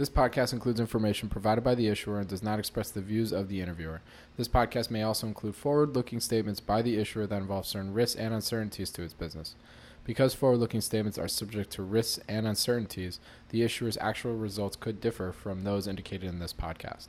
This podcast includes information provided by the issuer and does not express the views of the interviewer. This podcast may also include forward looking statements by the issuer that involve certain risks and uncertainties to its business. Because forward looking statements are subject to risks and uncertainties, the issuer's actual results could differ from those indicated in this podcast.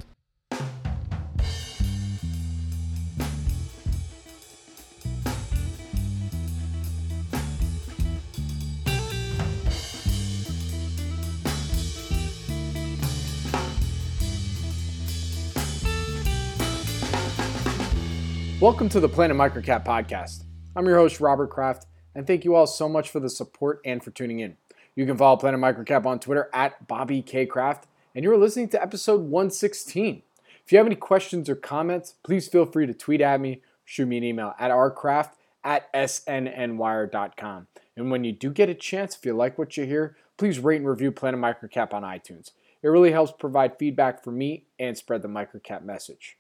Welcome to the Planet Microcap podcast. I'm your host, Robert Kraft, and thank you all so much for the support and for tuning in. You can follow Planet Microcap on Twitter at Bobby K. Kraft, and you're listening to episode 116. If you have any questions or comments, please feel free to tweet at me, shoot me an email at rkraft at snnwire.com. And when you do get a chance, if you like what you hear, please rate and review Planet Microcap on iTunes. It really helps provide feedback for me and spread the microcap message.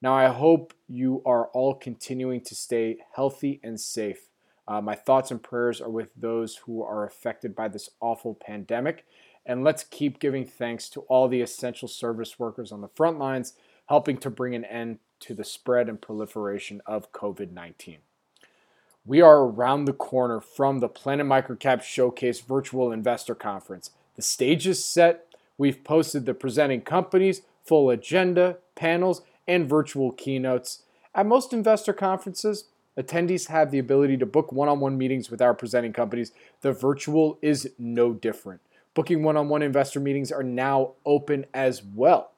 Now, I hope you are all continuing to stay healthy and safe. Uh, my thoughts and prayers are with those who are affected by this awful pandemic. And let's keep giving thanks to all the essential service workers on the front lines helping to bring an end to the spread and proliferation of COVID 19. We are around the corner from the Planet Microcap Showcase Virtual Investor Conference. The stage is set. We've posted the presenting companies, full agenda, panels, and virtual keynotes. At most investor conferences, attendees have the ability to book one on one meetings with our presenting companies. The virtual is no different. Booking one on one investor meetings are now open as well.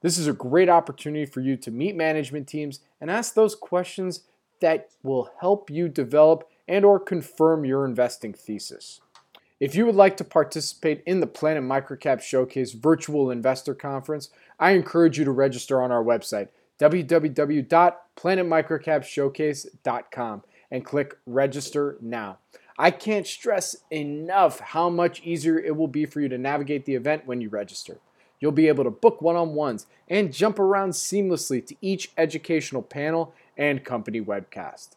This is a great opportunity for you to meet management teams and ask those questions that will help you develop and or confirm your investing thesis. If you would like to participate in the Planet Microcap Showcase Virtual Investor Conference, I encourage you to register on our website, www.planetmicrocapshowcase.com, and click register now. I can't stress enough how much easier it will be for you to navigate the event when you register. You'll be able to book one on ones and jump around seamlessly to each educational panel and company webcast.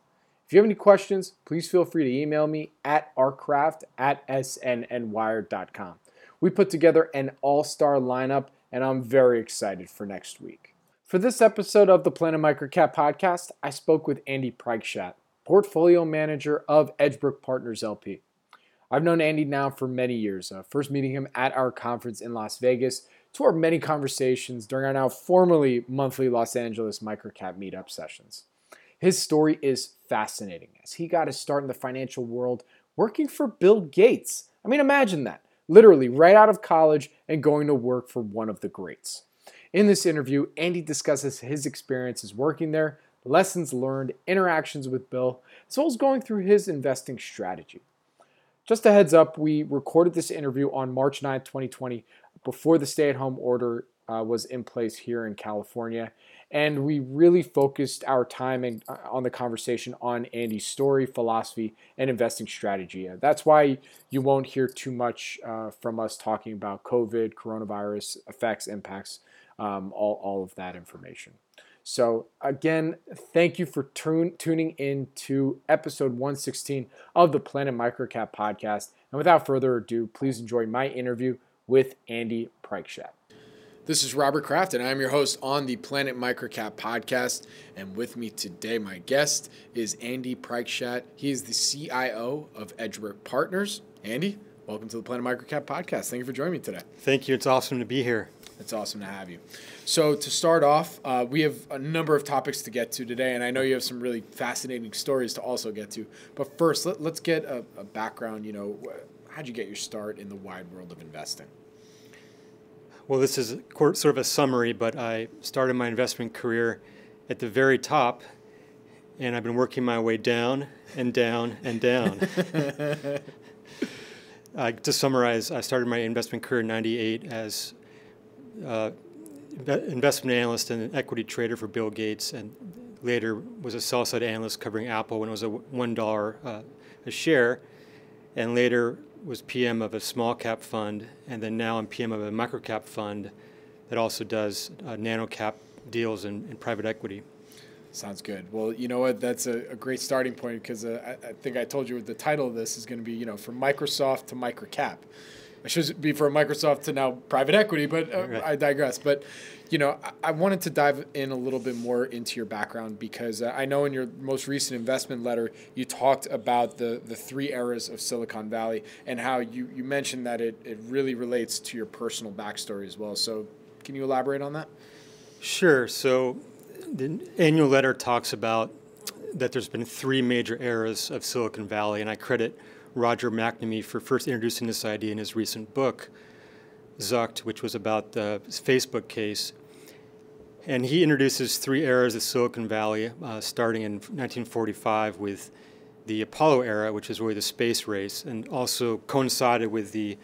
If you have any questions, please feel free to email me at rkraft at snnwire.com. We put together an all star lineup, and I'm very excited for next week. For this episode of the Planet Microcap podcast, I spoke with Andy Preikschat, portfolio manager of Edgebrook Partners LP. I've known Andy now for many years, uh, first meeting him at our conference in Las Vegas, to our many conversations during our now formerly monthly Los Angeles Microcap meetup sessions. His story is fascinating as he got his start in the financial world working for Bill Gates. I mean, imagine that. Literally, right out of college and going to work for one of the greats. In this interview, Andy discusses his experiences working there, lessons learned, interactions with Bill, as well as going through his investing strategy. Just a heads up, we recorded this interview on March 9th, 2020, before the stay at home order uh, was in place here in California and we really focused our time in, uh, on the conversation on Andy's story, philosophy, and investing strategy. Uh, that's why you won't hear too much uh, from us talking about COVID, coronavirus effects, impacts, um, all, all of that information. So, again, thank you for tune, tuning in to episode 116 of the Planet Microcap podcast. And without further ado, please enjoy my interview with Andy Preikschat. This is Robert Kraft, and I'm your host on the Planet Microcap podcast. And with me today, my guest is Andy Preikschat. He is the CIO of Edgebrook Partners. Andy, welcome to the Planet Microcap podcast. Thank you for joining me today. Thank you. It's awesome to be here. It's awesome to have you. So, to start off, uh, we have a number of topics to get to today, and I know you have some really fascinating stories to also get to. But first, let, us get a, a background. You know, how'd you get your start in the wide world of investing? Well, this is sort of a summary, but I started my investment career at the very top, and I've been working my way down and down and down. uh, to summarize, I started my investment career in 98 as uh, investment analyst and an equity trader for Bill Gates, and later was a sell side analyst covering Apple when it was a $1 uh, a share, and later was PM of a small cap fund, and then now I'm PM of a micro cap fund that also does uh, nano cap deals in, in, private equity. Sounds good. Well, you know what? That's a, a great starting point because uh, I, I, think I told you the title of this is going to be, you know, from Microsoft to microcap. I should be for Microsoft to now private equity, but uh, right. I digress. But you know, I, I, wanted to dive in a little bit more into your background because uh, I know in your most recent investment letter you talked about the the three eras of Silicon Valley and how you you mentioned that it it really relates to your personal backstory as well. So, can you elaborate on that? Sure. So, the annual letter talks about that there's been three major eras of Silicon Valley, and I credit Roger McNamee for first introducing this idea in his recent book, Zucked, which was about the Facebook case. And he introduces three eras of Silicon Valley, uh, starting in 1945 with the Apollo era, which is really the space race, and also coincided with the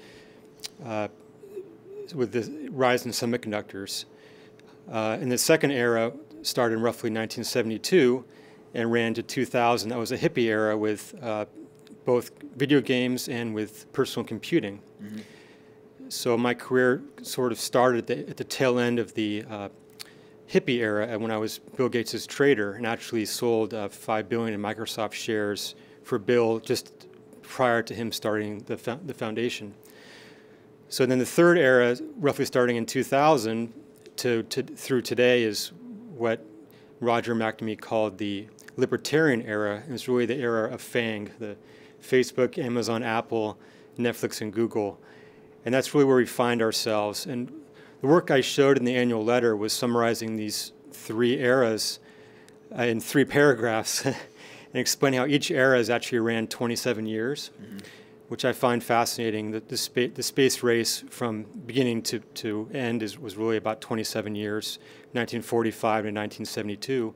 uh, with the rise in semiconductors. Uh, and the second era started in roughly 1972 and ran to 2000. That was a hippie era with uh, both video games and with personal computing. Mm-hmm. So my career sort of started at the, at the tail end of the uh, hippie era when I was Bill Gates' trader and actually sold uh, five billion in Microsoft shares for Bill just prior to him starting the, fo- the foundation. So then the third era, roughly starting in 2000 to, to through today, is what Roger McNamee called the libertarian era. And it's really the era of FANG, the Facebook, Amazon, Apple, Netflix, and Google. And that's really where we find ourselves. And the work I showed in the annual letter was summarizing these three eras uh, in three paragraphs and explaining how each era has actually ran 27 years, mm-hmm. which I find fascinating. That the, spa- the, space race from beginning to, to end is, was really about 27 years, 1945 to 1972.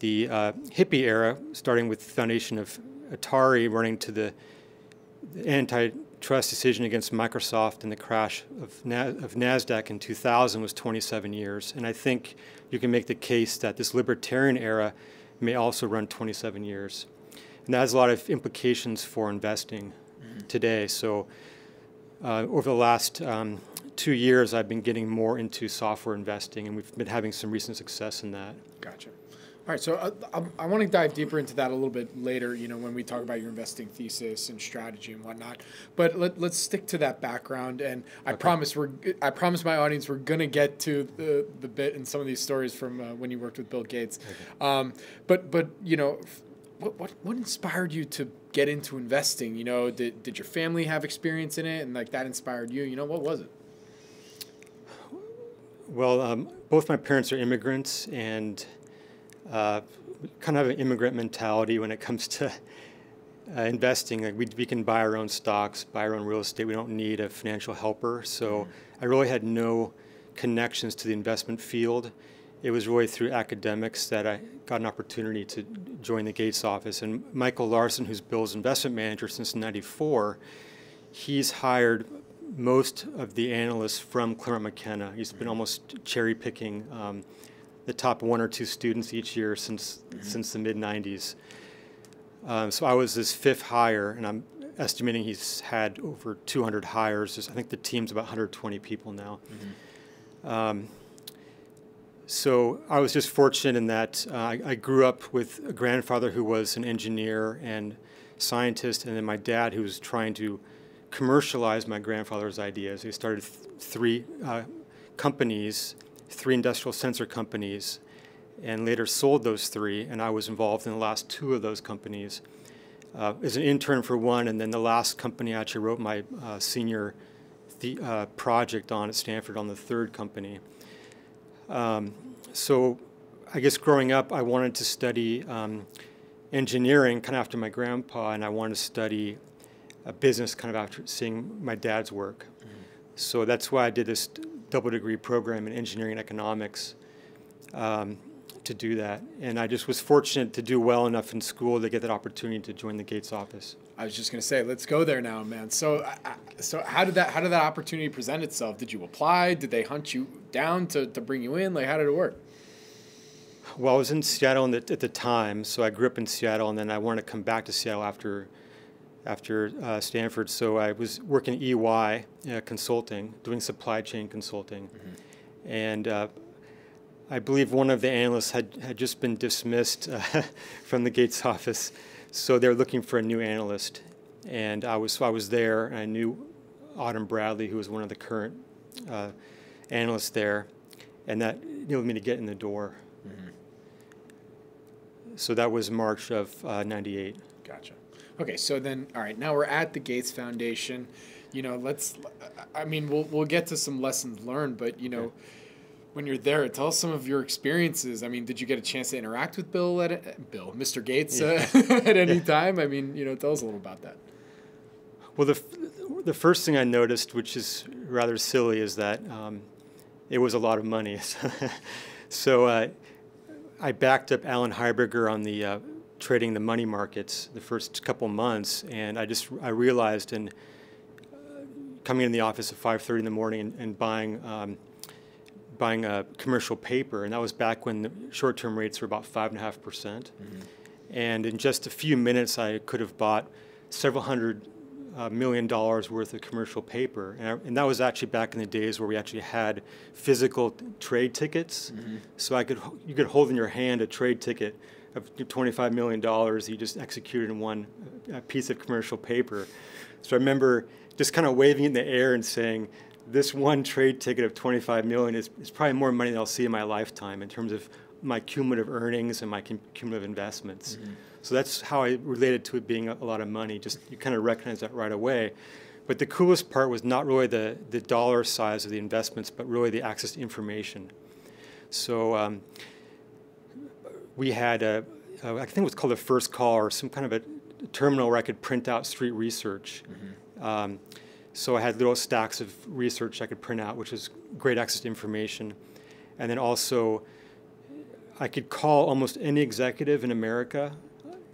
The uh, hippie era, starting with the foundation of Atari running to the, the anti decision against Microsoft and the crash of, Na- of NASDAQ in 2000 was 27 years. And I think you can make the case that this libertarian era may also run 27 years. And that has a lot of implications for investing mm-hmm. today. So uh, over the last um, two years, I've been getting more into software investing, and we've been having some recent success in that. Gotcha. All right, so uh, I, I want to dive deeper into that a little bit later, you know, when we talk about your investing thesis and strategy and whatnot. But let, let's stick to that background. And I promise we're I promise my audience we're gonna get to the, the bit and some of these stories from uh, when you worked with Bill Gates. Okay. Um, but but you know, what, what what inspired you to get into investing? You know, did did your family have experience in it, and like that inspired you? You know, what was it? Well, um, both my parents are immigrants, and uh, kind of an immigrant mentality when it comes to uh, investing. Like we, we can buy our own stocks, buy our own real estate. We don't need a financial helper. So I really had no connections to the investment field. It was really through academics that I got an opportunity to join the Gates office. And Michael Larson, who's Bill's investment manager since '94, he's hired most of the analysts from Claremont McKenna. He's been almost cherry picking um, the top one or two students each year since mm-hmm. since the mid 90s. Um, so I was his fifth hire, and I'm estimating he's had over 200 hires. I think the team's about 120 people now. Mm-hmm. Um, so I was just fortunate in that uh, I, I, grew up with a grandfather who was an engineer and scientist, and then my dad who was trying to commercialize my grandfather's ideas. He started th- three uh, companies three industrial sensor companies and later sold those three, and I was involved in the last two of those companies. Uh, as an intern for one, and then the last company I actually wrote my uh, senior uh, project on at Stanford on the third company. Um, so I guess growing up, I wanted to study um, engineering kind of after my grandpa, and I wanted to study a business kind of after seeing my dad's work. Mm-hmm. So that's why I did this double degree program in engineering and economics um, to do that. And I just was fortunate to do well enough in school to get that opportunity to join the Gates office. I was just going to say, let's go there now, man. So, so how did that how did that opportunity present itself? Did you apply? Did they hunt you down to, to bring you in? Like, how did it work? Well, I was in Seattle the, at the time, so I grew up in Seattle, and then I wanted to come back to Seattle after after uh, Stanford. So I was working EY uh, consulting, doing supply chain consulting, mm-hmm. and uh, I believe one of the analysts had, had just been dismissed uh, from the Gates office, so they're looking for a new analyst. And I was so I was there, and I knew Autumn Bradley, who was one of the current uh, analysts there, and that enabled me to get in the door. Mm-hmm. So that was March of '98. Uh, gotcha. Okay, so then, all right, now we're at the Gates Foundation. You know, let's. I mean, we'll we'll get to some lessons learned, but you know. Yeah when you're there, tell us some of your experiences. I mean, did you get a chance to interact with Bill at Bill, Mr. Gates, yeah. uh, at any yeah. time? I mean, you know, tell us a little about that. Well, the the first thing I noticed, which is rather silly, is that um, it was a lot of money. so uh, I backed up Alan Heuberger on the uh, trading the money markets the first couple months, and I just I realized in uh, coming in the office at 5:30 in the morning and, and buying. Um, buying a commercial paper, and that was back when the short-term rates were about five and a half percent. Mm-hmm. And in just a few minutes, I could have bought several hundred uh, million dollars worth of commercial paper, and, I, and, that was actually back in the days where we actually had physical trade tickets. Mm-hmm. So I could you could hold in your hand a trade ticket of 25 million dollars you just executed in one uh, piece of commercial paper. So I remember just kind of waving it in the air and saying, this one trade ticket of 25 million is, is probably more money than I'll see in my lifetime in terms of my cumulative earnings and my cumulative investments. Mm-hmm. So that's how I related to it being a, a lot of money. Just you kind of recognize that right away. But the coolest part was not really the, the dollar size of the investments, but really the access to information. So um, we had a, a, I think it was called a first call or some kind of a terminal where I could print out street research. Mm-hmm. Um, so I had little stacks of research I could print out, which was great access to information. And then also, I could call almost any executive in America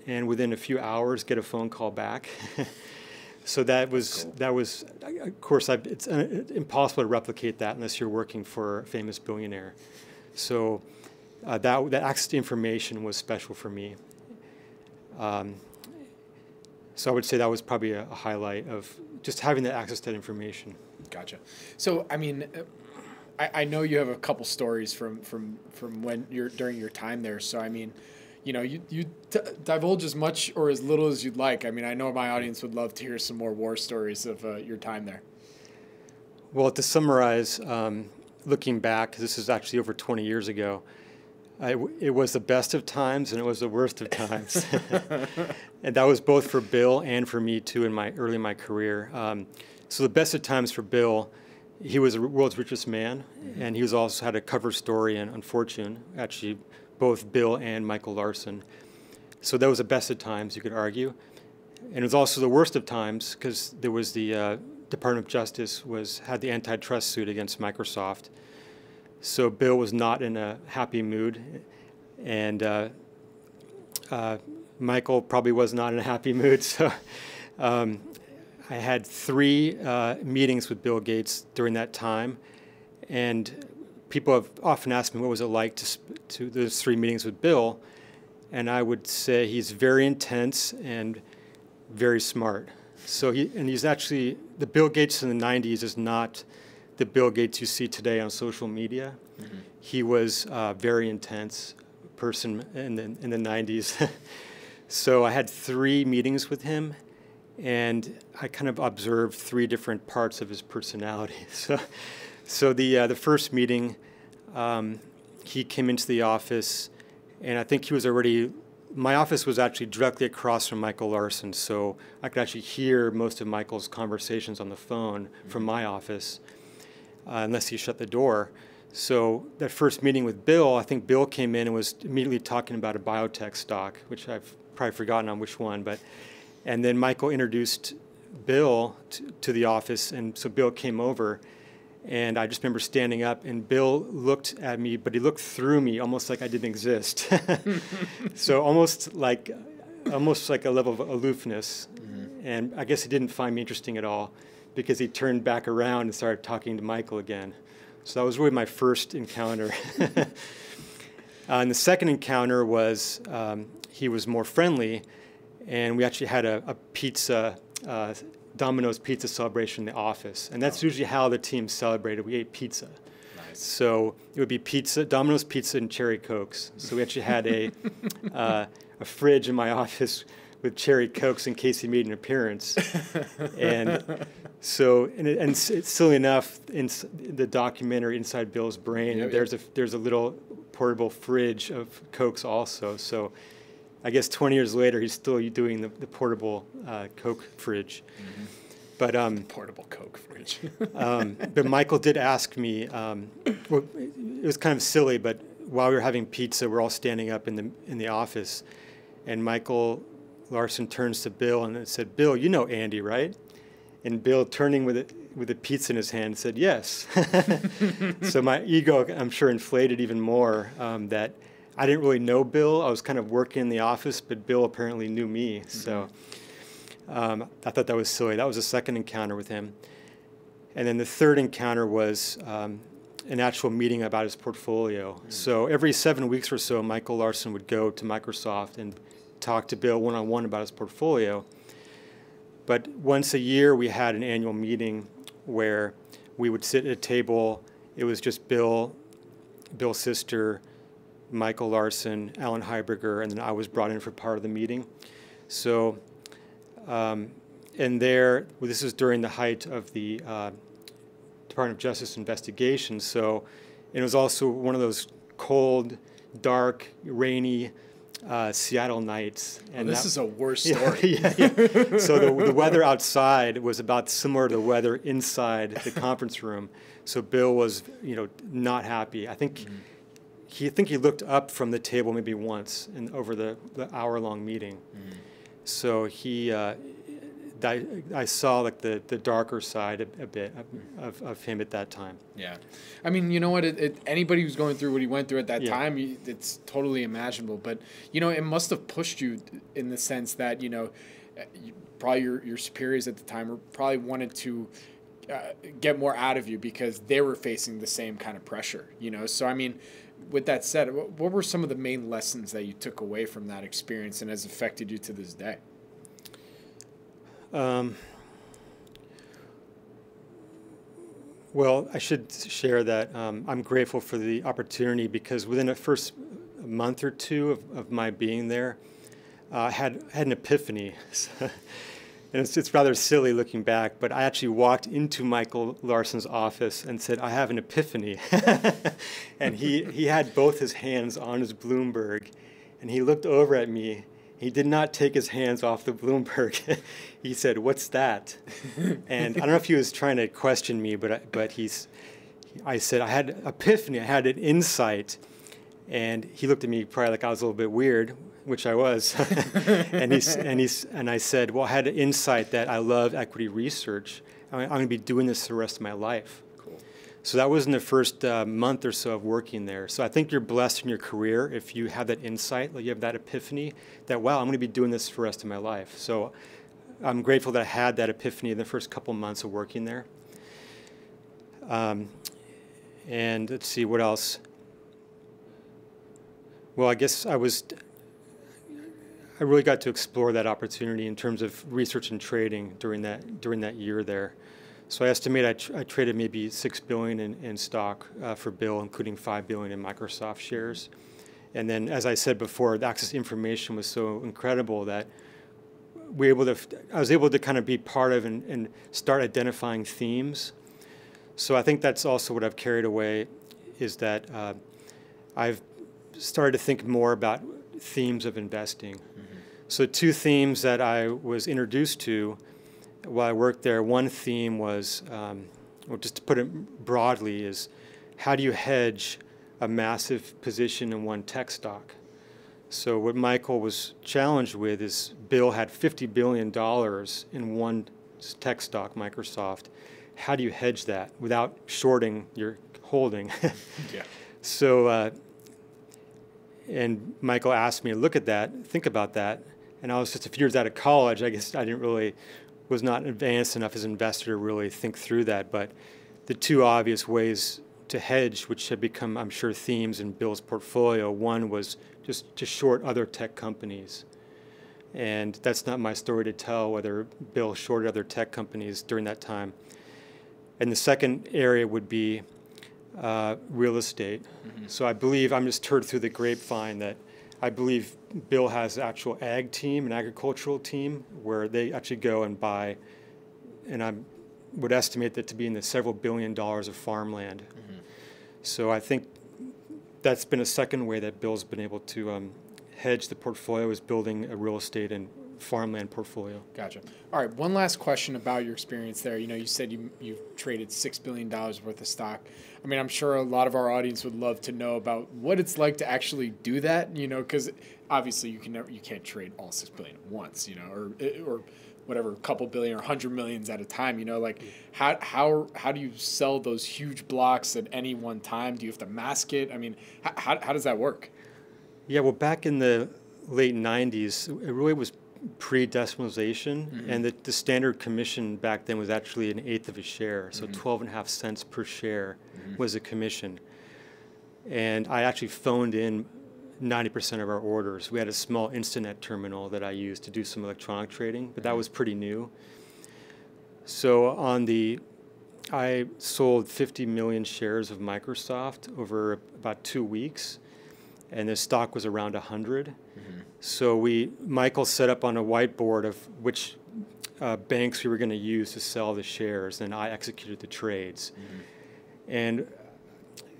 and within a few hours get a phone call back. so that was, cool. that was of course, I've, it's, uh, it's, impossible to replicate that unless you're working for a famous billionaire. So uh, that, that access to information was special for me. Um, so I would say that was probably a, a highlight of just having that access to that information. Gotcha. So I mean, uh, I, I know you have a couple stories from from from when you're during your time there. So I mean, you know, you you divulge as much or as little as you'd like. I mean, I know my audience would love to hear some more war stories of uh, your time there. Well, to summarize, um, looking back, this is actually over 20 years ago. I, it was the best of times and it was the worst of times. and that was both for Bill and for me too in my early in my career. Um, so the best of times for Bill, he was the world's richest man, mm-hmm. and he was also had a cover story in on Fortune, actually both Bill and Michael Larson. So that was the best of times, you could argue. And it was also the worst of times because there was the uh, Department of Justice was had the antitrust suit against Microsoft so Bill was not in a happy mood, and uh, uh, Michael probably was not in a happy mood. So um, I had three uh, meetings with Bill Gates during that time, and people have often asked me what was it like to, to those three meetings with Bill, and I would say he's very intense and very smart. So he and he's actually the Bill Gates in the '90s is not the Bill Gates you see today on social media. Mm-hmm. He was a very intense person in the, in the 90s. so I had three meetings with him, and I kind of observed three different parts of his personality. So, so the, uh, the first meeting, um, he came into the office, and I think he was already my office was actually directly across from Michael Larson, so I could actually hear most of Michael's conversations on the phone from my office uh, unless he shut the door. So that first meeting with Bill, I think Bill came in and was immediately talking about a biotech stock, which I've probably forgotten on which one, but and then Michael introduced Bill to, to the office, and so Bill came over, and I just remember standing up, and Bill looked at me, but he looked through me, almost like I didn't exist. so almost like, almost like a level of aloofness, mm-hmm. and I guess he didn't find me interesting at all because he turned back around and started talking to Michael again. So that was really my first encounter. uh, and the second encounter was um, he was more friendly, and we actually had a, a pizza, uh, Domino's pizza celebration in the office. And that's oh. usually how the team celebrated. We ate pizza. Nice. So it would be pizza, Domino's pizza, and cherry cokes. So we actually had a, uh, a fridge in my office with cherry cokes in case he made an appearance. and so, and, and it's, silly enough, in the documentary Inside Bill's Brain, yeah, there's yeah. a there's a little portable fridge of cokes also. So, I guess 20 years later, he's still doing the, the portable uh, Coke fridge. Mm-hmm. But um, portable Coke fridge. um, but Michael did ask me. Um, well, it was kind of silly, but while we were having pizza, we're all standing up in the in the office, and Michael Larson turns to Bill and said, "Bill, you know Andy, right?" And Bill, turning with it with a pizza in his hand, said, "Yes." so my ego, I'm sure, inflated even more. Um, that I didn't really know Bill. I was kind of working in the office, but Bill apparently knew me. Mm-hmm. So um, I thought that was silly. That was the second encounter with him. And then the third encounter was um, an actual meeting about his portfolio. Mm-hmm. So every seven weeks or so, Michael Larson would go to Microsoft and talk to Bill one on one about his portfolio. But once a year, we had an annual meeting where we would sit at a table. It was just Bill, Bill's sister, Michael Larson, Alan Heuberger, and then I was brought in for part of the meeting. So, um, and there, well, this was during the height of the uh, Department of Justice investigation. So, it was also one of those cold, dark, rainy uh, Seattle nights. Oh, and this that, is a worse story. Yeah, yeah, yeah. so the, the weather outside was about similar to the weather inside the conference room. So Bill was, you know, not happy. I think mm-hmm. he I think he looked up from the table maybe once in over the, the hour long meeting. Mm-hmm. So he uh, I, I saw like the, the darker side a, a bit of, of him at that time. Yeah, I mean, you know what? It, it, anybody who's going through what he went through at that yeah. time, it's totally imaginable. But you know, it must have pushed you in the sense that you know, probably your your superiors at the time were probably wanted to. Uh, get more out of you because they were facing the same kind of pressure, you know. So I mean, with that said, what were some of the main lessons that you took away from that experience and has affected you to this day? Um, well, I should share that um, I'm grateful for the opportunity because within the first month or two of, of my being there, uh, I had, had an epiphany. and it's, it's rather silly looking back, but I actually walked into Michael Larson's office and said, I have an epiphany. and he, he had both his hands on his Bloomberg, and he looked over at me he did not take his hands off the Bloomberg. he said, "What's that?" and I don't know if he was trying to question me, but but he's. I said I had epiphany. I had an insight, and he looked at me probably like I was a little bit weird, which I was. and he's and he's and I said, "Well, I had an insight that I love equity research. I'm going to be doing this the rest of my life." So that was in the first uh, month or so of working there. So I think you're blessed in your career if you have that insight, like you have that epiphany that, wow, I'm going to be doing this for the rest of my life. So I'm grateful that I had that epiphany in the first couple months of working there. Um, and let's see, what else? Well, I guess I was, I really got to explore that opportunity in terms of research and trading during that, during that year there. So I estimate I, tr- I traded maybe six billion in, in stock uh, for Bill, including five billion in Microsoft shares. And then, as I said before, the access to information was so incredible that we able to. I was able to kind of be part of and, and start identifying themes. So I think that's also what I've carried away, is that uh, I've started to think more about themes of investing. Mm-hmm. So two themes that I was introduced to while I worked there, one theme was, um, or just to put it broadly, is how do you hedge a massive position in one tech stock? So what Michael was challenged with is Bill had $50 billion in one tech stock, Microsoft. How do you hedge that without shorting your holding? yeah. So, uh, and Michael asked me to look at that, think about that. And I was just a few years out of college. I guess I didn't really was not advanced enough as an investor to really think through that. But the two obvious ways to hedge, which had become, I'm sure, themes in Bill's portfolio, one was just to short other tech companies. And that's not my story to tell whether Bill shorted other tech companies during that time. And the second area would be uh, real estate. Mm-hmm. So I believe I'm just heard through the grapevine that I believe Bill has an actual ag team, an agricultural team, where they actually go and buy, and I would estimate that to be in the several billion dollars of farmland. Mm-hmm. So I think that's been a second way that Bill's been able to um, hedge the portfolio is building a real estate and farmland portfolio. Gotcha. All right, one last question about your experience there. You know, you said you you've traded six billion dollars worth of stock. I mean, I'm sure a lot of our audience would love to know about what it's like to actually do that. You know, because obviously you can never you can't trade all six billion at once. You know, or or whatever, a couple billion or hundred millions at a time. You know, like how how how do you sell those huge blocks at any one time? Do you have to mask it? I mean, how how does that work? Yeah, well, back in the late '90s, it really was pre-decimalization, mm-hmm. and the, the standard commission back then was actually an eighth of a share, so mm-hmm. 12 and a half cents per share mm-hmm. was a commission. And I actually phoned in 90% of our orders. We had a small Instinet terminal that I used to do some electronic trading, but that mm-hmm. was pretty new. So on the, I sold 50 million shares of Microsoft over about two weeks, and the stock was around 100. So we, Michael set up on a whiteboard of which uh, banks we were going to use to sell the shares, and I executed the trades. Mm-hmm. And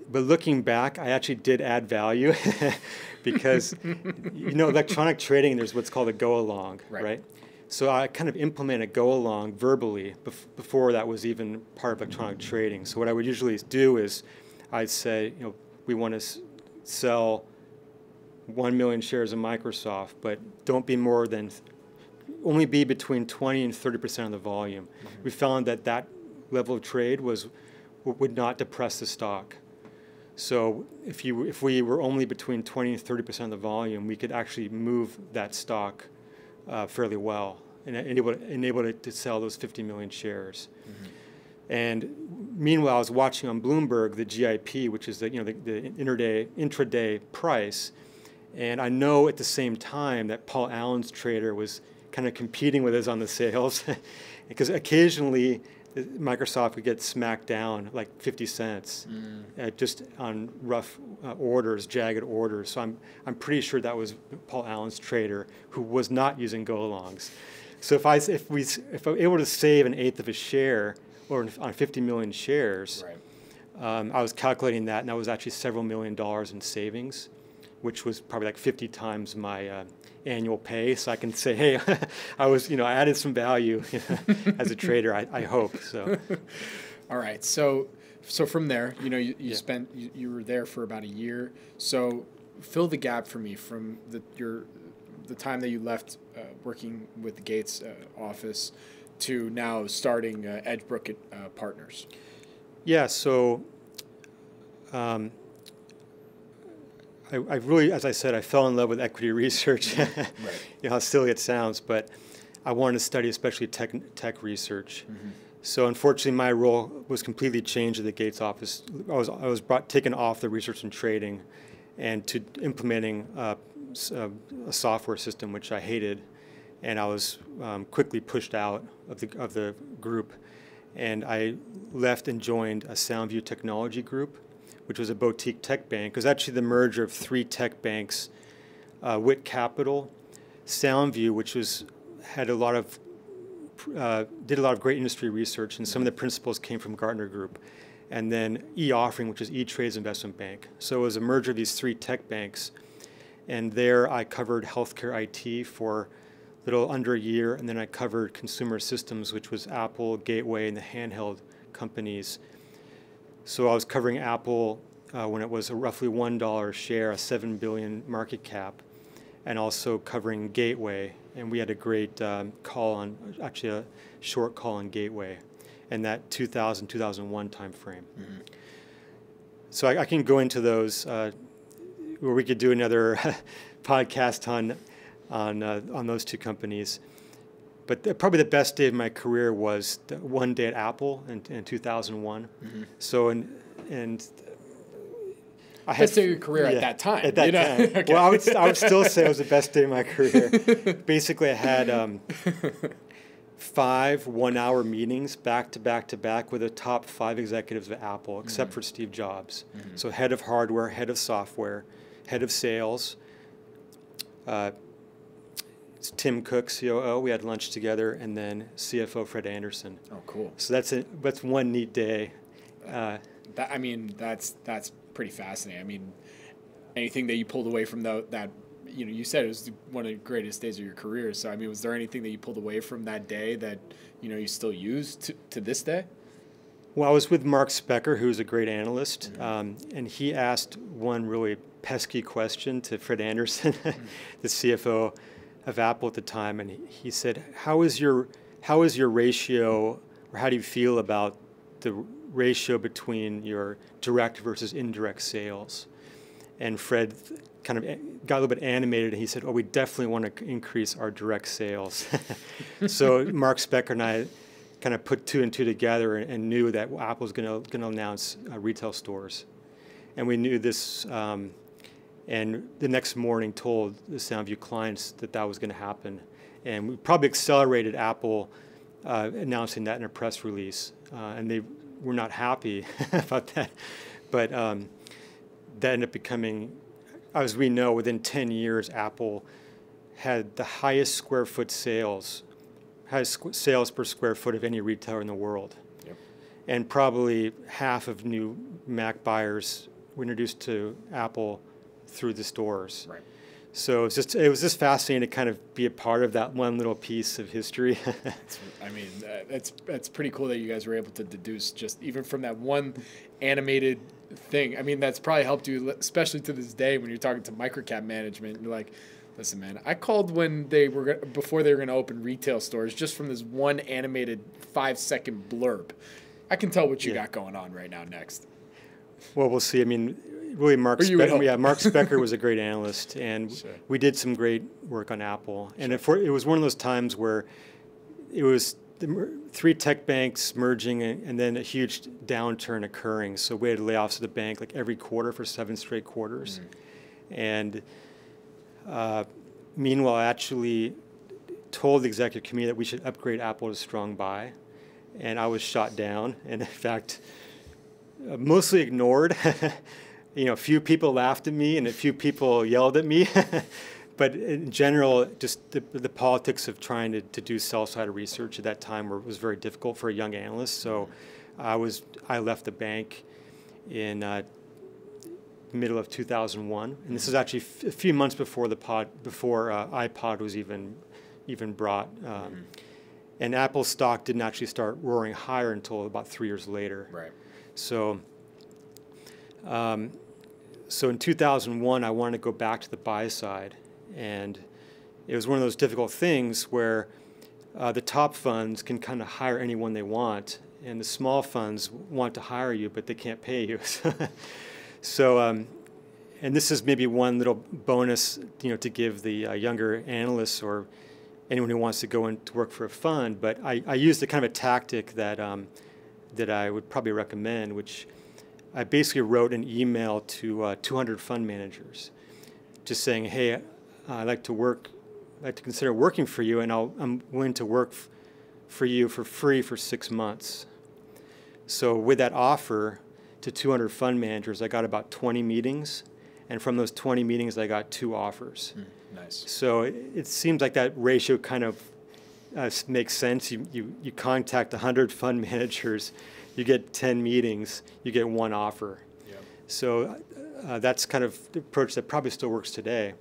but looking back, I actually did add value because you know electronic trading. There's what's called a go along, right. right? So I kind of implement a go along verbally bef- before that was even part of electronic mm-hmm. trading. So what I would usually do is I'd say, you know, we want to s- sell 1 million shares of Microsoft, but don't be more than, only be between 20 and 30% of the volume. Mm-hmm. We found that that level of trade was, would not depress the stock. So if, you, if we were only between 20 and 30% of the volume, we could actually move that stock uh, fairly well and enable, enable it to sell those 50 million shares. Mm-hmm. And meanwhile, I was watching on Bloomberg the GIP, which is the, you know, the, the intraday, intraday price, and I know at the same time that Paul Allen's trader was kind of competing with us on the sales because occasionally Microsoft would get smacked down like 50 cents mm. uh, just on rough uh, orders, jagged orders. So I'm, I'm pretty sure that was Paul Allen's trader who was not using go-alongs. So if, I, if, we, if I'm able to save an eighth of a share or on 50 million shares, right. um, I was calculating that and that was actually several million dollars in savings which was probably like 50 times my uh, annual pay. So I can say, hey, I was, you know, I added some value as a trader. I, I hope so. All right. So, so from there, you know, you, you yeah. spent, you, you, were there for about a year. So, fill the gap for me from the your the time that you left uh, working with the Gates uh, office to now starting uh, Edgebrook uh, Partners. Yeah. So. Um, I, I, really, as I said, I fell in love with equity research. right. you know how silly it sounds, but I wanted to study especially tech, tech research. Mm-hmm. So unfortunately, my role was completely changed at the Gates office. I was I was brought taken off the research and trading, and to implementing uh, a, a, software system which I hated, and I was um, quickly pushed out of the of the group, and I left and joined a Soundview Technology Group which was a boutique tech bank. It was actually the merger of three tech banks, uh, Wit Capital, Soundview, which was had a lot of uh, did a lot of great industry research, and some of the principals came from Gartner Group, and then E Offering, which is E Trade's investment bank. So it was a merger of these three tech banks, and there I covered healthcare IT for a little under a year, and then I covered consumer systems, which was Apple, Gateway, and the handheld companies. So I was covering Apple uh, when it was a roughly $1 share, a 7 billion market cap, and also covering Gateway. And we had a great um, call on, actually a short call on Gateway in that 2000, 2001 timeframe. Mm-hmm. So I, I, can go into those, uh, where we could do another podcast on, on, uh, on those two companies but the, probably the best day of my career was one day at Apple in, in 2001. Mm-hmm. So and and I had best day of your career yeah, at that time. At that you know? time, okay. well, I would I would still say it was the best day of my career. Basically, I had um, five one-hour meetings back to back to back with the top five executives of Apple, except mm-hmm. for Steve Jobs. Mm-hmm. So head of hardware, head of software, head of sales uh, Tim Cook, COO. We had lunch together, and then CFO Fred Anderson. Oh, cool. So that's a, that's one neat day. Uh, that, I mean, that's that's pretty fascinating. I mean, anything that you pulled away from the, that, you know, you said it was one of the greatest days of your career. So, I mean, was there anything that you pulled away from that day that, you know, you still use to, to this day? Well, I was with Mark Specker, who's a great analyst, mm-hmm. um, and he asked one really pesky question to Fred Anderson, mm-hmm. the CFO of Apple at the time, and he said, "How is your how is your ratio, or how do you feel about the ratio between your direct versus indirect sales?" And Fred kind of got a little bit animated, and he said, "Oh, we definitely want to increase our direct sales." so Mark Specker and I kind of put two and two together and, and knew that Apple was going to going to announce uh, retail stores, and we knew this. Um, and the next morning told the SoundView clients that that was going to happen. And we probably accelerated Apple uh, announcing that in a press release. Uh, and they were not happy about that. But um, that ended up becoming, as we know, within 10 years, Apple had the highest square foot sales, highest squ- sales per square foot of any retailer in the world. Yep. And probably half of new Mac buyers were introduced to Apple through the stores. Right. So it was just it was just fascinating to kind of be a part of that one little piece of history. I mean, uh, that's that's pretty cool that you guys were able to deduce just even from that one animated thing. I mean, that's probably helped you, especially to this day when you're talking to microcap management. You're like, listen, man, I called when they were before they were going to open retail stores just from this one animated five second blurb. I can tell what you yeah. got going on right now. Next. Well, we'll see. I mean, really Mark Specker, yeah, Mark Specker was a great analyst, and sure. we did some great work on Apple. And sure. it, it was one of those times where it was the three tech banks merging and, then a huge downturn occurring. So we had layoffs at the bank like every quarter for seven straight quarters. Mm-hmm. And uh, meanwhile, I actually told the executive committee that we should upgrade Apple to strong buy. And I was shot down. And in fact, uh, mostly ignored. you know, a few people laughed at me and a few people yelled at me. but in general, just the, the politics of trying to, to do sell-side research at that time were, was very difficult for a young analyst. So I was I left the bank in uh, middle of 2001, and this is actually f- a few months before the pod before uh, iPod was even even brought. Um, mm-hmm. And Apple stock didn't actually start roaring higher until about three years later. Right. So. Um, so in 2001, I wanted to go back to the buy side, and it was one of those difficult things where uh, the top funds can kind of hire anyone they want, and the small funds want to hire you, but they can't pay you. so, um, and this is maybe one little bonus, you know, to give the uh, younger analysts or anyone who wants to go in to work for a fund. But I, I used a kind of a tactic that um, that I would probably recommend, which I basically wrote an email to uh, 200 fund managers, just saying, "Hey, I'd like to work, I'd like to consider working for you, and i am willing to work for you for free for six months." So with that offer to 200 fund managers, I got about 20 meetings, and from those 20 meetings, I got two offers. Mm, nice. So it, it, seems like that ratio kind of uh, makes sense. You, you, you contact 100 fund managers you get 10 meetings, you get one offer. Yep. So uh, that's kind of the approach that probably still works today.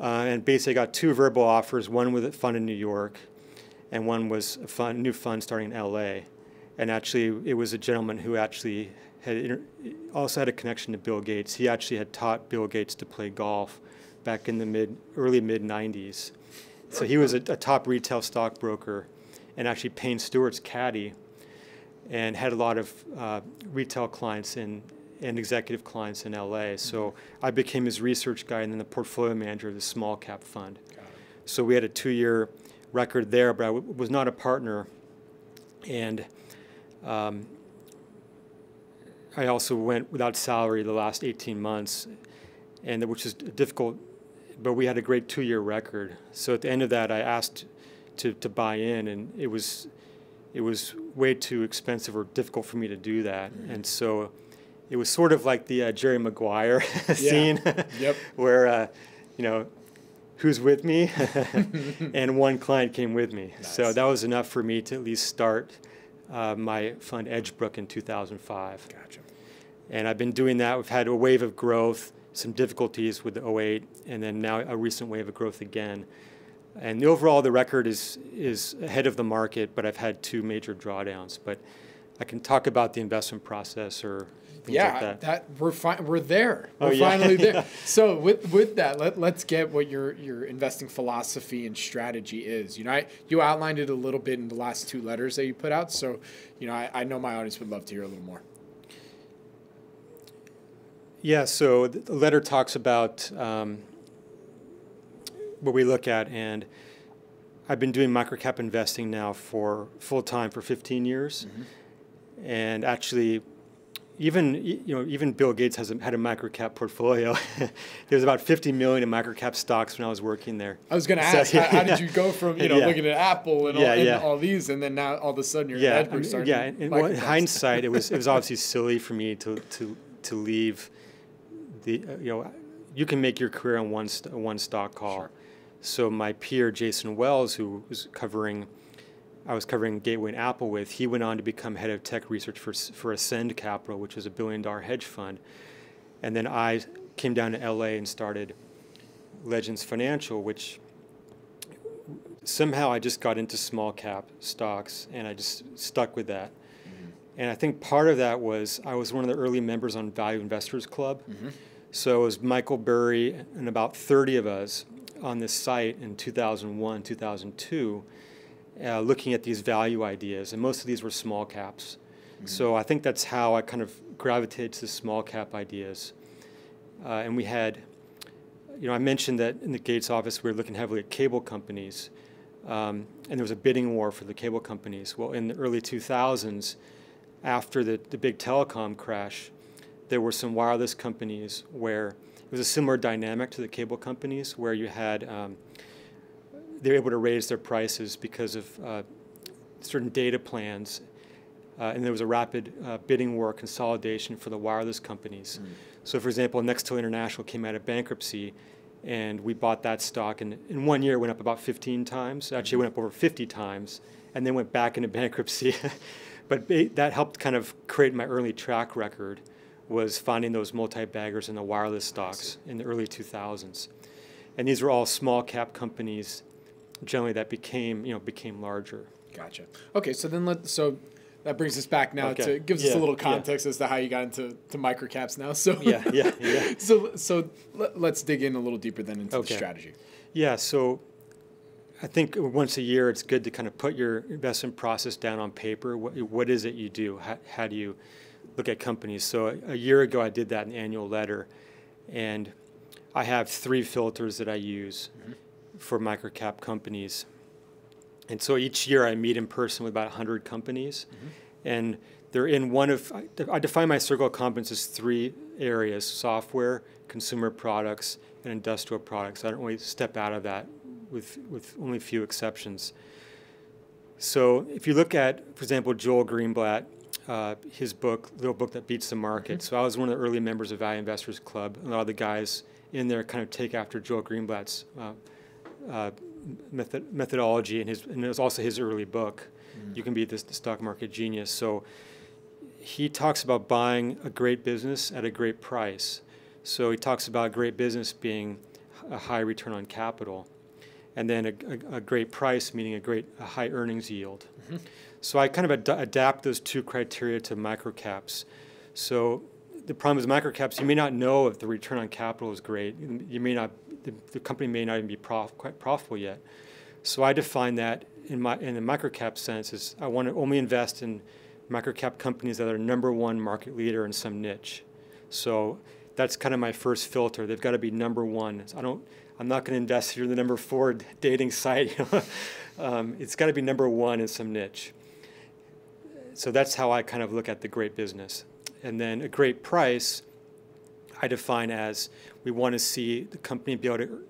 Uh, and basically, I got two verbal offers one with a fund in New York, and one was a fund, new fund starting in LA. And actually, it was a gentleman who actually had inter- also had a connection to Bill Gates. He actually had taught Bill Gates to play golf back in the mid early mid 90s. So he was a, a top retail stockbroker, and actually Payne Stewart's caddy and had a lot of uh, retail clients in, and executive clients in LA. So I became his research guy and then the portfolio manager of the small cap fund. So we had a two year record there, but I w- was not a partner. And um, I also went without salary the last 18 months, and which is difficult, but we had a great two year record. So at the end of that, I asked to, to buy in, and it was it was way too expensive or difficult for me to do that. Mm-hmm. And so it was sort of like the uh, Jerry Maguire scene, yep. where uh, you know who's with me, and one client came with me. Nice. So that was enough for me to at least start uh, my fund Edgebrook in 2005. Gotcha. And I've been doing that. We've had a wave of growth, some difficulties with the 08, and then now a recent wave of growth again. And the overall, the record is is ahead of the market, but I've had two major drawdowns. But I can talk about the investment process or things yeah, like that. that we're fi- we're there. Oh, We're yeah. finally there. So with with that, let let's get what your your investing philosophy and strategy is. You know, I, you outlined it a little bit in the last two letters that you put out. So, you know, I, I know my audience would love to hear a little more. Yeah, so the letter talks about um, what we look at, and I've been doing microcap investing now for full time for 15 years, and actually, even you know even Bill Gates has a, had a microcap portfolio. There's about 50 million in microcap stocks when I was working there. I was going to So, ask, how, how yeah. did you go from you know Yeah. looking at Apple and, all, and yeah. all these, and then now all of a sudden you're yeah, I mean, yeah. In, in hindsight, it was it was obviously silly for me to to to leave the uh, you know you can make your career on one st- one stock call. Sure. So my peer Jason Wells, who was covering, I was covering Gateway and Apple with, he went on to become head of tech research for for Ascend Capital, which is a billion dollar hedge fund, and then I came down to L.A. and started Legends Financial, which somehow I just got into small cap stocks and I just stuck with that. Mm-hmm. And I think part of that was I was one of the early members on Value Investors Club. Mm-hmm. So it was Michael Burry and about 30 of us on this site in 2001, 2002, uh, looking at these value ideas. And most of these were small caps. So I think that's how I kind of gravitated to small cap ideas. Uh, and we had, you know, I mentioned that in the Gates office we were looking heavily at cable companies. Um, and there was a bidding war for the cable companies. Well, in the early 2000s, after the, the big telecom crash, there were some wireless companies where it was a similar dynamic to the cable companies, where you had um, they were able to raise their prices because of uh, certain data plans, uh, and there was a rapid uh, bidding war consolidation for the wireless companies. So, for example, Nextel International came out of bankruptcy, and we bought that stock, and in one year it went up about 15 times. Actually, it went up over 50 times, and then went back into bankruptcy. but ba- that helped kind of create my early track record. Was finding those multi-baggers in the wireless stocks in the early 2000s, and these were all small cap companies, generally that became you know became larger. Gotcha. Okay, so then let so that brings us back now Okay. to gives us a little yeah. context as to how you got into to microcaps now. So Yeah, yeah, yeah. so so let, us dig in a little deeper then into Okay. the strategy. Yeah, so I think once a year it's good to kind of put your investment process down on paper. What, what is it you do? How, how do you look at companies? So a, a year ago I did that in the annual letter, and I have three filters that I use mm-hmm. for microcap companies. And so each year I meet in person with about 100 companies, mm-hmm. and they're in one of, I I define my circle of competence as three areas software, consumer products, and industrial products. I don't really step out of that with, with only a few exceptions. So if you look at, for example, Joel Greenblatt, uh, his book, Little Book That Beats the Market. So I was one of the early members of Value Investors Club. A lot of the guys in there kind of take after Joel Greenblatt's uh, uh, method, methodology, and his and it was also his early book. You can be this the stock market genius. So he talks about buying a great business at a great price. So he talks about great business being a high return on capital, and then a, a, a great price meaning a great a high earnings yield. So I kind of ad- adapt those two criteria to microcaps. So the problem with microcaps, you may not know if the return on capital is great. You may not, the, the company may not even be prof, quite profitable yet. So I define that in my in the microcap sense is I want to only invest in microcap companies that are number one market leader in some niche. So that's kind of my first filter. They've got to be number one. I don't. I'm not going to invest if you're the number four dating site. Um, it's got to be number one in some niche. So that's how I kind of look at the great business. And then a great price, I define as we want to see the company be able to,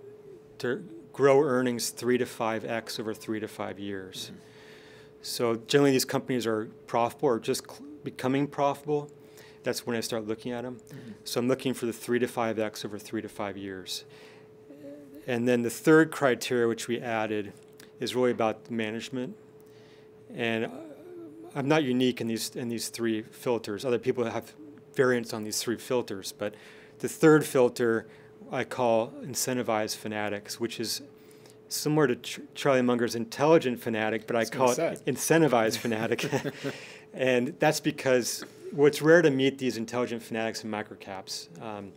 to grow earnings three to five x over three to five years. Mm-hmm. So generally, these companies are profitable or just cl- becoming profitable. That's when I start looking at them. Mm-hmm. So I'm looking for the three to five x over three to five years. And then the third criteria, which we added, is really about management. And I'm not unique in these in these three filters. Other people have variants on these three filters, but the third filter I call incentivized fanatics, which is similar to Ch- Charlie Munger's intelligent fanatic, but I, call it incentivized fanatic. and that's because well, it's rare to meet these intelligent fanatics in microcaps. Um,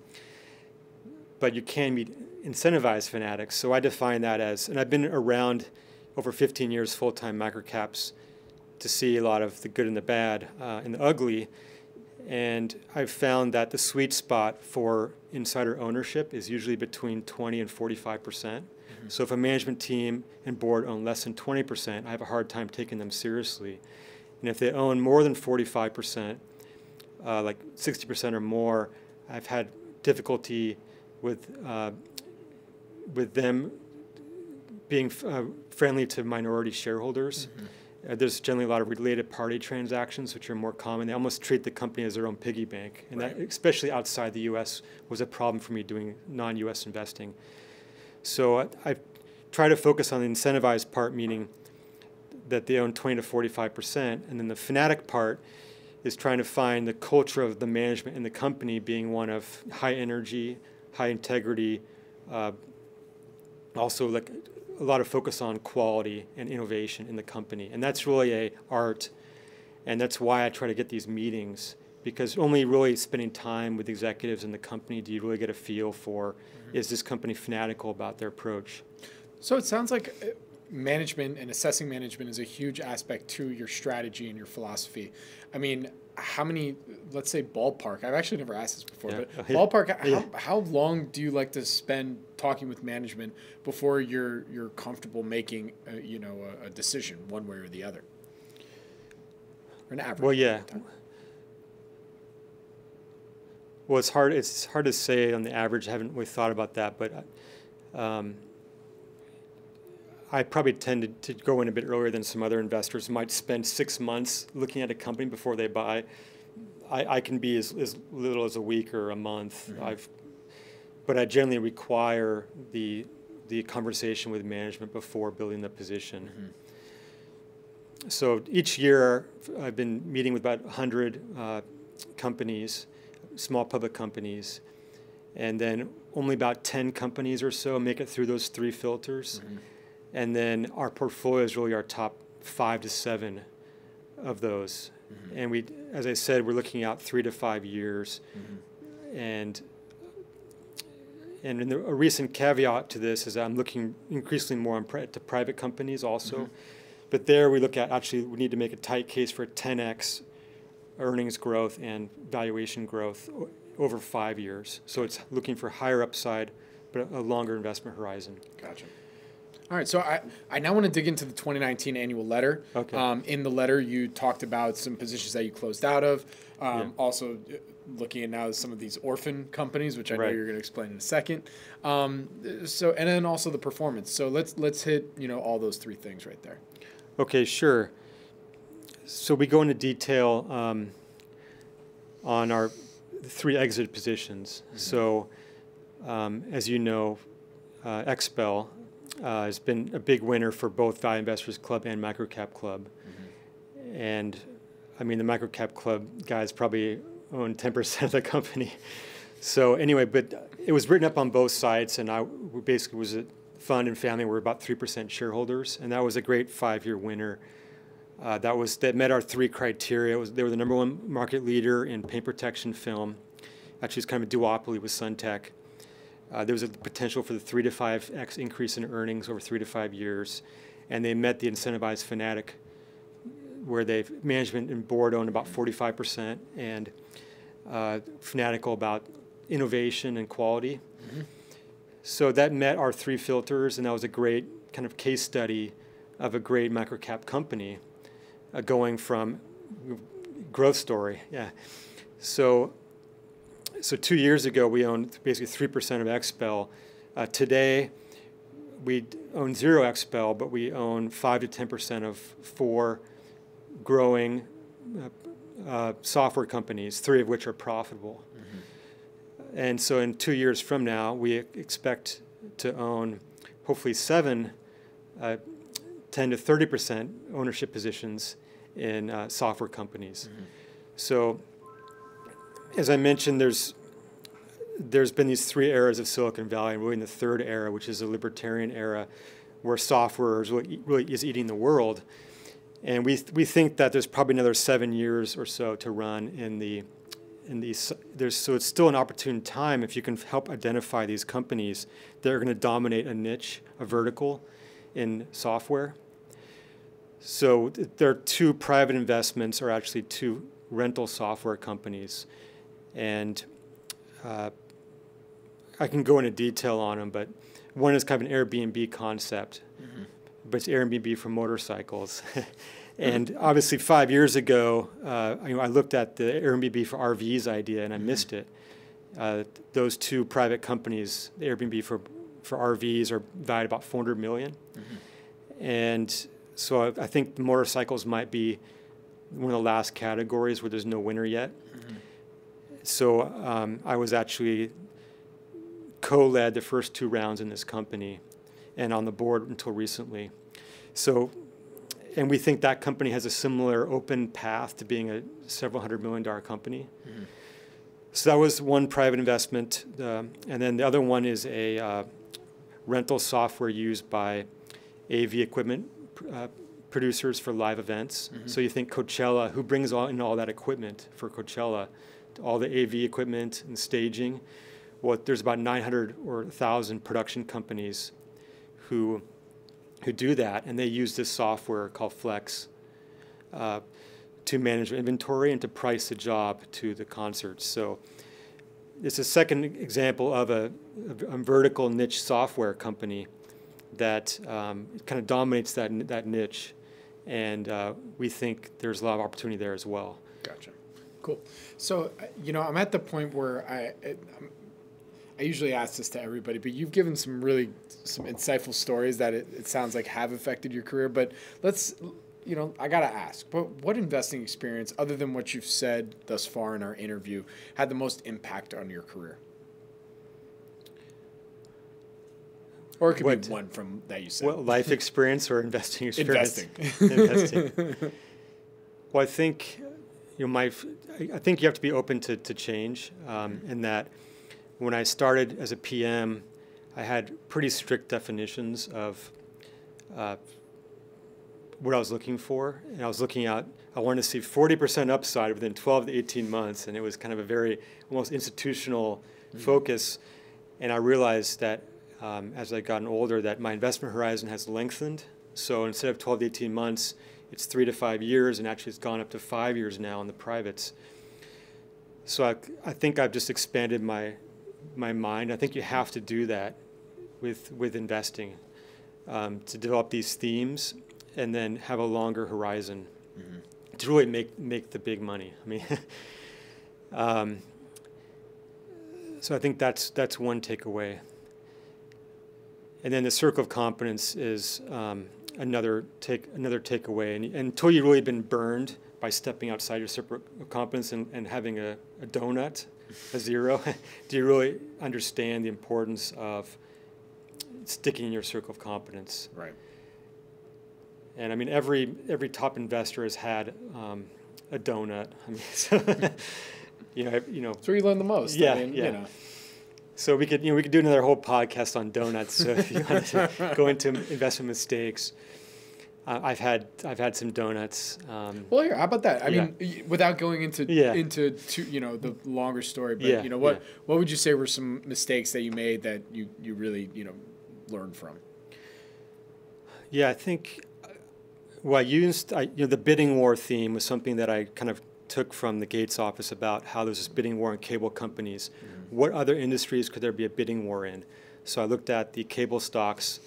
but you can meet incentivized fanatics. So I define that as, and I've been around over 15 years full time microcaps to see a lot of the good and the bad uh, and the ugly. And I've found that the sweet spot for insider ownership is usually between 20 and 45 percent. Mm-hmm. So if a management team and board own less than 20 percent, I have a hard time taking them seriously. And if they own more than 45 percent, uh, like 60 percent or more, I've had difficulty with uh, with them being uh, friendly to minority shareholders. Mm-hmm. Uh, there's generally a lot of related party transactions, which are more common. They almost treat the company as their own piggy bank, and right. that, especially outside the U.S., was a problem for me doing non-U.S. investing. So I, I try to focus on the incentivized part, meaning that they own 20 to 45 percent, and then the fanatic part is trying to find the culture of the management in the company being one of high energy, high integrity, uh, also like a lot of focus on quality and innovation in the company. And that's really a art. And that's why I try to get these meetings because only really spending time with executives in the company do you really get a feel for mm-hmm. is this company fanatical about their approach. So it sounds like uh, management and assessing management is a huge aspect to your strategy and your philosophy. I mean, how many let's say ballpark i've actually never asked this before yeah. but ballpark yeah. how, how long do you like to spend talking with management before you're you're comfortable making a, you know a, a decision one way or the other? Or an average. Well yeah. Well it's hard it's hard to say on the average. I haven't really thought about that but um, I probably tend to, to, go in a bit earlier than some other investors might spend six months looking at a company before they buy. I, I can be as, as little as a week or a month. Mm-hmm. I've, but I generally require the the conversation with management before building the position. Mm-hmm. So each year, I've been meeting with about 100 uh, companies, small public companies, and then only about 10 companies or so make it through those three filters. Mm-hmm and then our portfolio is really our top five to seven of those. Mm-hmm. And we, as I said, we're looking out three to five years. Mm-hmm. And and the, a recent caveat to this is that I'm looking increasingly more on pri- to private companies also. Mm-hmm. But there we look at actually we need to make a tight case for 10x earnings growth and valuation growth o- over five years. So it's looking for higher upside, but a longer investment horizon. Gotcha. All right, so I, I now want to dig into the 2019 annual letter. Okay. Um, in the letter, you talked about some positions that you closed out of. Um, yeah. Also, uh, looking at now some of these orphan companies, which I right. know you're going to explain in a second. Um, so, and then also the performance. So let's let's hit you know all those three things right there. Okay, sure. So we go into detail um, on our three exit positions. Mm-hmm. So, um, as you know, uh, XPEL uh, has been a big winner for both Value Investors Club and Microcap Club. Mm-hmm. And I mean, the Microcap Club guys probably own 10% of the company. So anyway, but it was written up on both sides, and I basically was a fund and family were about 3% shareholders, and that was a great five-year winner. Uh, that was that met our three criteria. Was, they were the number one market leader in paint protection film. Actually, it's kind of a duopoly with SunTek. Uh, there was a potential for the three to five x increase in earnings over three to five years, and they met the incentivized fanatic, where they management and board owned about 45 percent, and uh, fanatical about innovation and quality. Mm-hmm. So that met our three filters, and that was a great kind of case study of a great microcap company, uh, going from growth story, yeah. So so two years ago, we owned basically 3% of XPEL. Uh, today, we own zero XPEL, but we own 5 to 10% of four growing uh, uh, software companies, three of which are profitable. Mm-hmm. And so in two years from now, we expect to own hopefully seven, uh, 10 to 30 percent ownership positions in uh, software companies. Mm-hmm. So, as I mentioned, there's there's been these three eras of Silicon Valley, and really in the third era, which is a libertarian era, where software is really, really is eating the world. And we, we think that there's probably another seven years or so to run in the in these there's so it's still an opportune time if you can help identify these companies that are going to dominate a niche, a vertical in software. So there are two private investments, or actually two rental software companies, and uh, I can go into detail on them, but one is kind of an Airbnb concept, mm-hmm. but it's Airbnb for motorcycles. and mm-hmm. obviously, five years ago, uh, you know, I looked at the Airbnb for RVs idea and I mm-hmm. missed it. Uh, those two private companies, Airbnb for for RVs, are valued about 400 million. Mm-hmm. and so I, I, think motorcycles might be one of the last categories where there's no winner yet. So um, I was actually co-led the first two rounds in this company and on the board until recently. So, and we think that company has a similar open path to being a several hundred million dollar company. Mm-hmm. So that was one private investment, uh, and then the other one is a uh, rental software used by AV equipment uh, producers for live events. Mm-hmm. So you think Coachella, who brings all in all that equipment for Coachella, all the AV equipment and staging well, there's about 900 or 1,000 production companies who who do that, and they use this software called Flex uh, to manage inventory and to price the job to the concerts. So it's a second example of a, a vertical niche software company that um, kind of dominates that that niche, and uh, we think there's a lot of opportunity there as well. Cool. So, uh, you know, I'm at the point where I, I usually ask this to everybody, but you've given some really some insightful stories that it, it sounds like have affected your career. But let's, you know, I gotta ask, but what investing experience, other than what you've said thus far in our interview, had the most impact on your career? Or it could what, be one from that you said. Well, life experience or investing experience? Investing. Investing. well, I think, you know, my, I think you have to be open to, to change um, in that – when I started as a PM, I had pretty strict definitions of uh, what I was looking for. And I was looking at, I wanted to see 40% upside within 12 to 18 months. And it was kind of a very almost institutional mm-hmm. focus. And I realized that um, as I gotten older, that my investment horizon has lengthened. So instead of 12 to 18 months, it's three to five years, and actually it's gone up to five years now in the privates. So I, I think I've just expanded my my mind. I think you have to do that with with investing um, to develop these themes and then have a longer horizon mm-hmm. to really make make the big money. I mean, um, so I think that's that's one takeaway. And then the circle of competence is um, another take another takeaway. And, and until you've really been burned by stepping outside your circle of competence and, and having a, a donut a zero, do you really understand the importance of sticking in your circle of competence? Right. And I mean, every every top investor has had um, a donut. I mean, so, you know, you know. It's where you learn the most. Yeah, I mean, yeah. You know. So we could, you know, we could do another whole podcast on donuts. So if you want to go into investment mistakes, uh, I've had I've had some donuts. Um, well, here, how about that? I yeah. mean, without going into yeah. into two, you know the longer story, but yeah, you know what what would you say were some mistakes that you made that you you really you know learned from? Yeah, I think well, I used I, you know the bidding war theme was something that I kind of took from the Gates office about how there's this bidding war in cable companies. Mm-hmm. What other industries could there be a bidding war in? So I looked at the cable stocks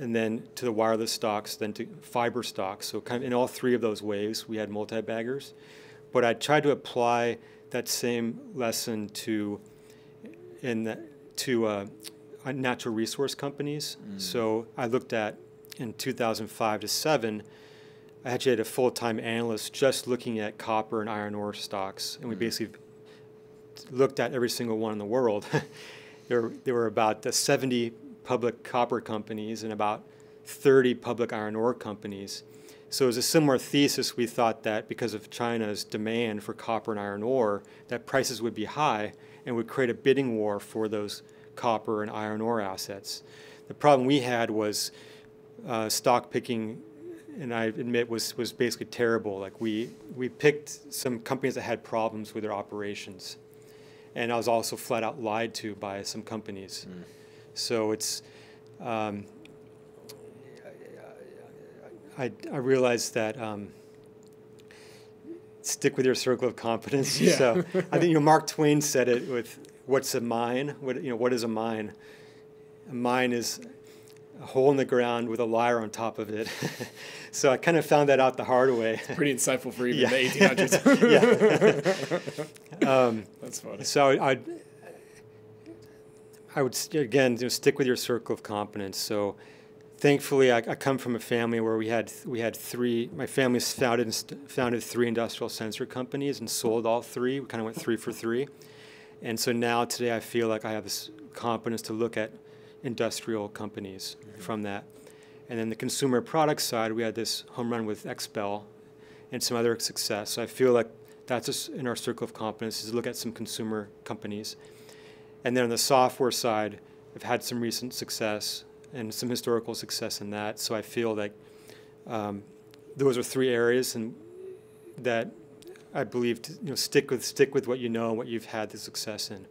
and then to the wireless stocks, then to fiber stocks. So kind of in all three of those waves, we had multi-baggers. But I tried to apply that same lesson to in the, to uh, natural resource companies. Mm. So I looked at in 2005 to seven. I actually had a full-time analyst just looking at copper and iron ore stocks, and we mm. basically looked at every single one in the world. there, there were about 70 public copper companies and about 30 public iron ore companies. So it was a similar thesis. We thought that because of China's demand for copper and iron ore, that prices would be high and would create a bidding war for those copper and iron ore assets. The problem we had was uh, stock picking, and I admit was was basically terrible. Like we we picked some companies that had problems with their operations, and I was also flat out lied to by some companies. Mm. So it's. Um, I, I realized that um, stick with your circle of competence. Yeah. So I think you know Mark Twain said it with what's a mine? What you know what is a mine? A mine is a hole in the ground with a liar on top of it. so I kind of found that out the hard way. It's pretty insightful for even the 1800s. yeah. Um, That's funny. So I, I would again you know, stick with your circle of competence. So thankfully, I, I, come from a family where we had we had three. My family founded founded three industrial sensor companies and sold all three. We kind of went three for three, and so now today I feel like I have this competence to look at industrial companies mm-hmm. from that. And then the consumer product side, we had this home run with XPEL and some other success. So I feel like that's just in our circle of competence is to look at some consumer companies. And then on the software side, I've had some recent success and some historical success in that. So I feel like um, those are three areas and that I believe to, you know stick with stick with what you know and what you've had the success in.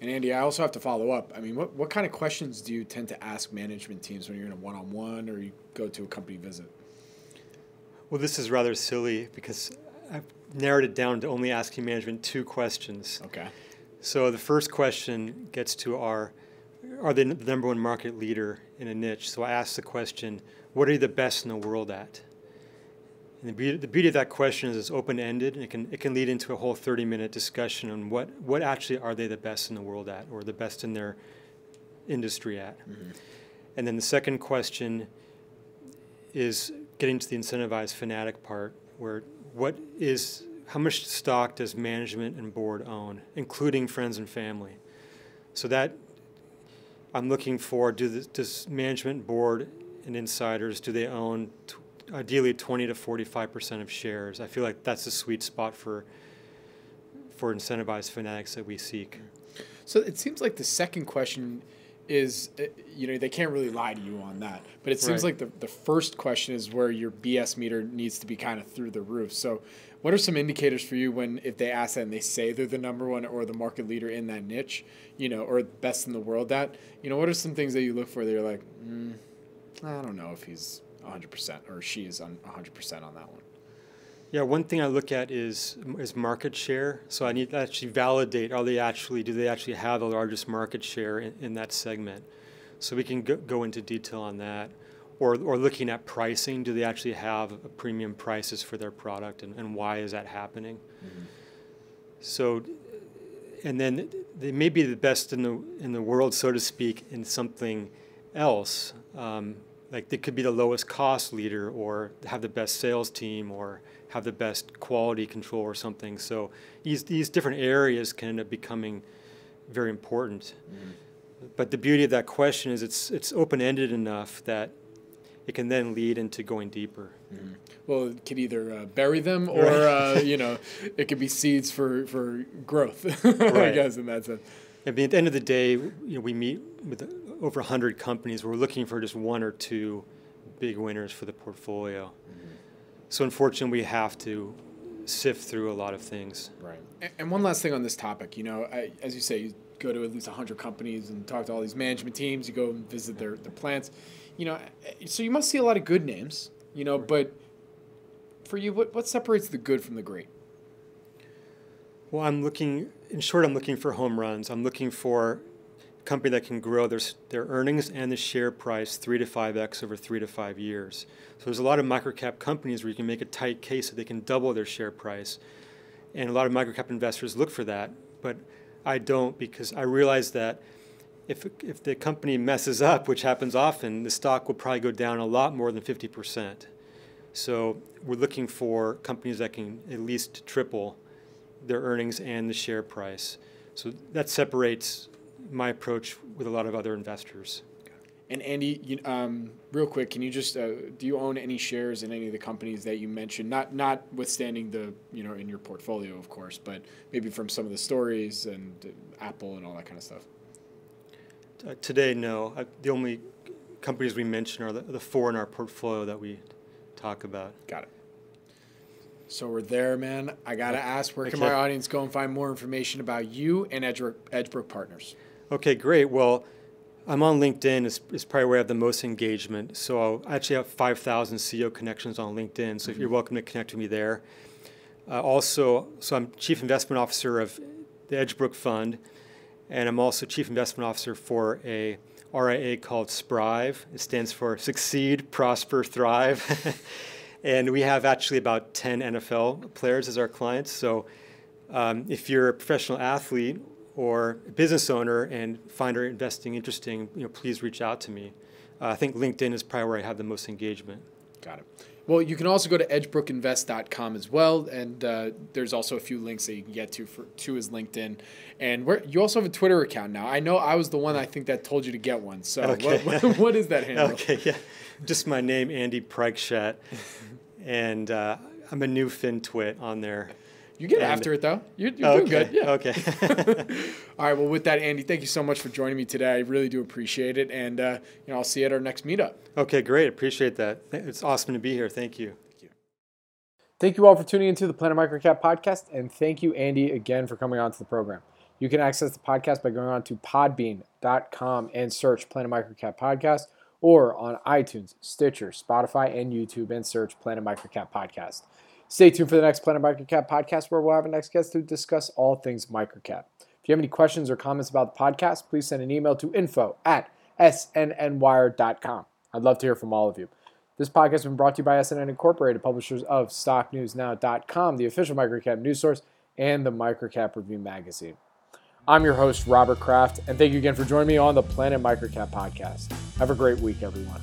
And Andy, I also have to follow up. I mean, what, what kind of questions do you tend to ask management teams when you're in a one-on-one or you go to a company visit? Well, this is rather silly because I've narrowed it down to only asking management two questions. Okay. So the first question gets to our are they the number one market leader in a niche? So I ask the question, what are you the best in the world at? And the beauty, the beauty of that question is it's open-ended, and it can, it can lead into a whole 30-minute discussion on what, what actually are they the best in the world at, or the best in their industry at. Mm-hmm. And then the second question is getting to the incentivized fanatic part, where what is, how much stock does management and board own, including friends and family? So that I'm looking for do the, does management board and insiders do they own t- ideally 20 to 45 percent of shares? I feel like that's the sweet spot for for incentivized fanatics that we seek. So it seems like the second question is uh, you know they can't really lie to you on that but it seems right. like the, the first question is where your bs meter needs to be kind of through the roof so what are some indicators for you when if they ask that and they say they're the number one or the market leader in that niche, you know, or best in the world that you know, what are some things that you look for that you're like, mm, I don't know if he's 100% or she is on 100% on that one. Yeah, one thing I look at is is market share. So I need to actually validate: are they actually do they actually have the largest market share in, in that segment? So we can go, go into detail on that or, or looking at pricing, do they actually have premium prices for their product and, and why is that happening? Mm-hmm. So, and then they may be the best in the, in the world, so to speak, in something else. Um, like they could be the lowest cost leader or have the best sales team or have the best quality control or something. So these, these different areas can end up becoming very important. Mm-hmm. But the beauty of that question is it's, it's open-ended enough that it can then lead into going deeper. Mm-hmm. Well, it could either uh, bury them or uh, you know, it could be seeds for for growth. right. I guess in that sense. I mean, at the end of the day, you know, we meet with over hundred companies. We're looking for just one or two big winners for the portfolio. Mm-hmm. So unfortunately, we have to sift through a lot of things. Right. And, and one last thing on this topic, you know, I, as you say, you go to at least 100 companies and talk to all these management teams. You go and visit their, their plants you know, so you must see a lot of good names, you know, but for you, what, what separates the good from the great? Well, I'm looking, in short, I'm looking for home runs. I'm looking for company that can grow their, their earnings and the share price three to five X over three to five years. So there's a lot of microcap companies where you can make a tight case that they can double their share price. And a lot of microcap investors look for that, but I don't because I realize that if, if the company messes up, which happens often, the stock will probably go down a lot more than 50%. So we're looking for companies that can at least triple their earnings and the share price. So that separates my approach with a lot of other investors. And Andy, you, um, real quick, can you just uh, do you own any shares in any of the companies that you mentioned? Not notwithstanding the you know in your portfolio, of course, but maybe from some of the stories and uh, Apple and all that kind of stuff. Uh, today, no. Uh, the only companies we mention are the, the four in our portfolio that we talk about. Got it. So we're there, man. I gotta ask, where can Okay. my audience go and find more information about you and Edgebrook, Edgebrook Partners? Okay, great. Well, I'm on LinkedIn. It's, it's probably where I have the most engagement. So I actually have 5,000 CEO connections on LinkedIn. So if you're welcome to connect with me there. Uh, also, so I'm Chief Investment Officer of the Edgebrook Fund, and I'm also Chief Investment Officer for a RIA called SPRIVE. It stands for Succeed, Prosper, Thrive. and we have actually about 10 NFL players as our clients. So um, if you're a professional athlete or a business owner and find our investing interesting, you know, please reach out to me. Uh, I think LinkedIn is probably where I have the most engagement. Got it. Well, you can also go to edgebrookinvest.com as well, and uh, there's also a few links that you can get to for to his LinkedIn, and where you also have a Twitter account now. I know I was the one I think that told you to get one. So Okay. what, what, what is that handle? Okay, yeah, just my name, Andy Preikschat, and uh, I'm a new fin FinTwit on there. You get And- after it though. You're, you're okay, doing good. Yeah. okay. All right. Well, with that, Andy, thank you so much for joining me today. I really do appreciate it, and uh, you know I'll see you at our next meetup. okay, great. Appreciate that. It's awesome to be here. Thank you. Thank you all for tuning into the Planet Microcap podcast, and thank you, Andy, again for coming on to the program. You can access the podcast by going on to podbean.com and search Planet Microcap Podcast, or on iTunes, Stitcher, Spotify, and YouTube and search Planet Microcap Podcast. Stay tuned for the next Planet Microcap podcast where we'll have our next guest to discuss all things microcap. If you have any questions or comments about the podcast, please send an email to info at snnwire.com. I'd love to hear from all of you. This podcast has been brought to you by SNN Incorporated, publishers of StockNewsNow.com, the official microcap news source, and the Microcap Review magazine. I'm your host, Robert Kraft, and thank you again for joining me on the Planet Microcap podcast. Have a great week, everyone.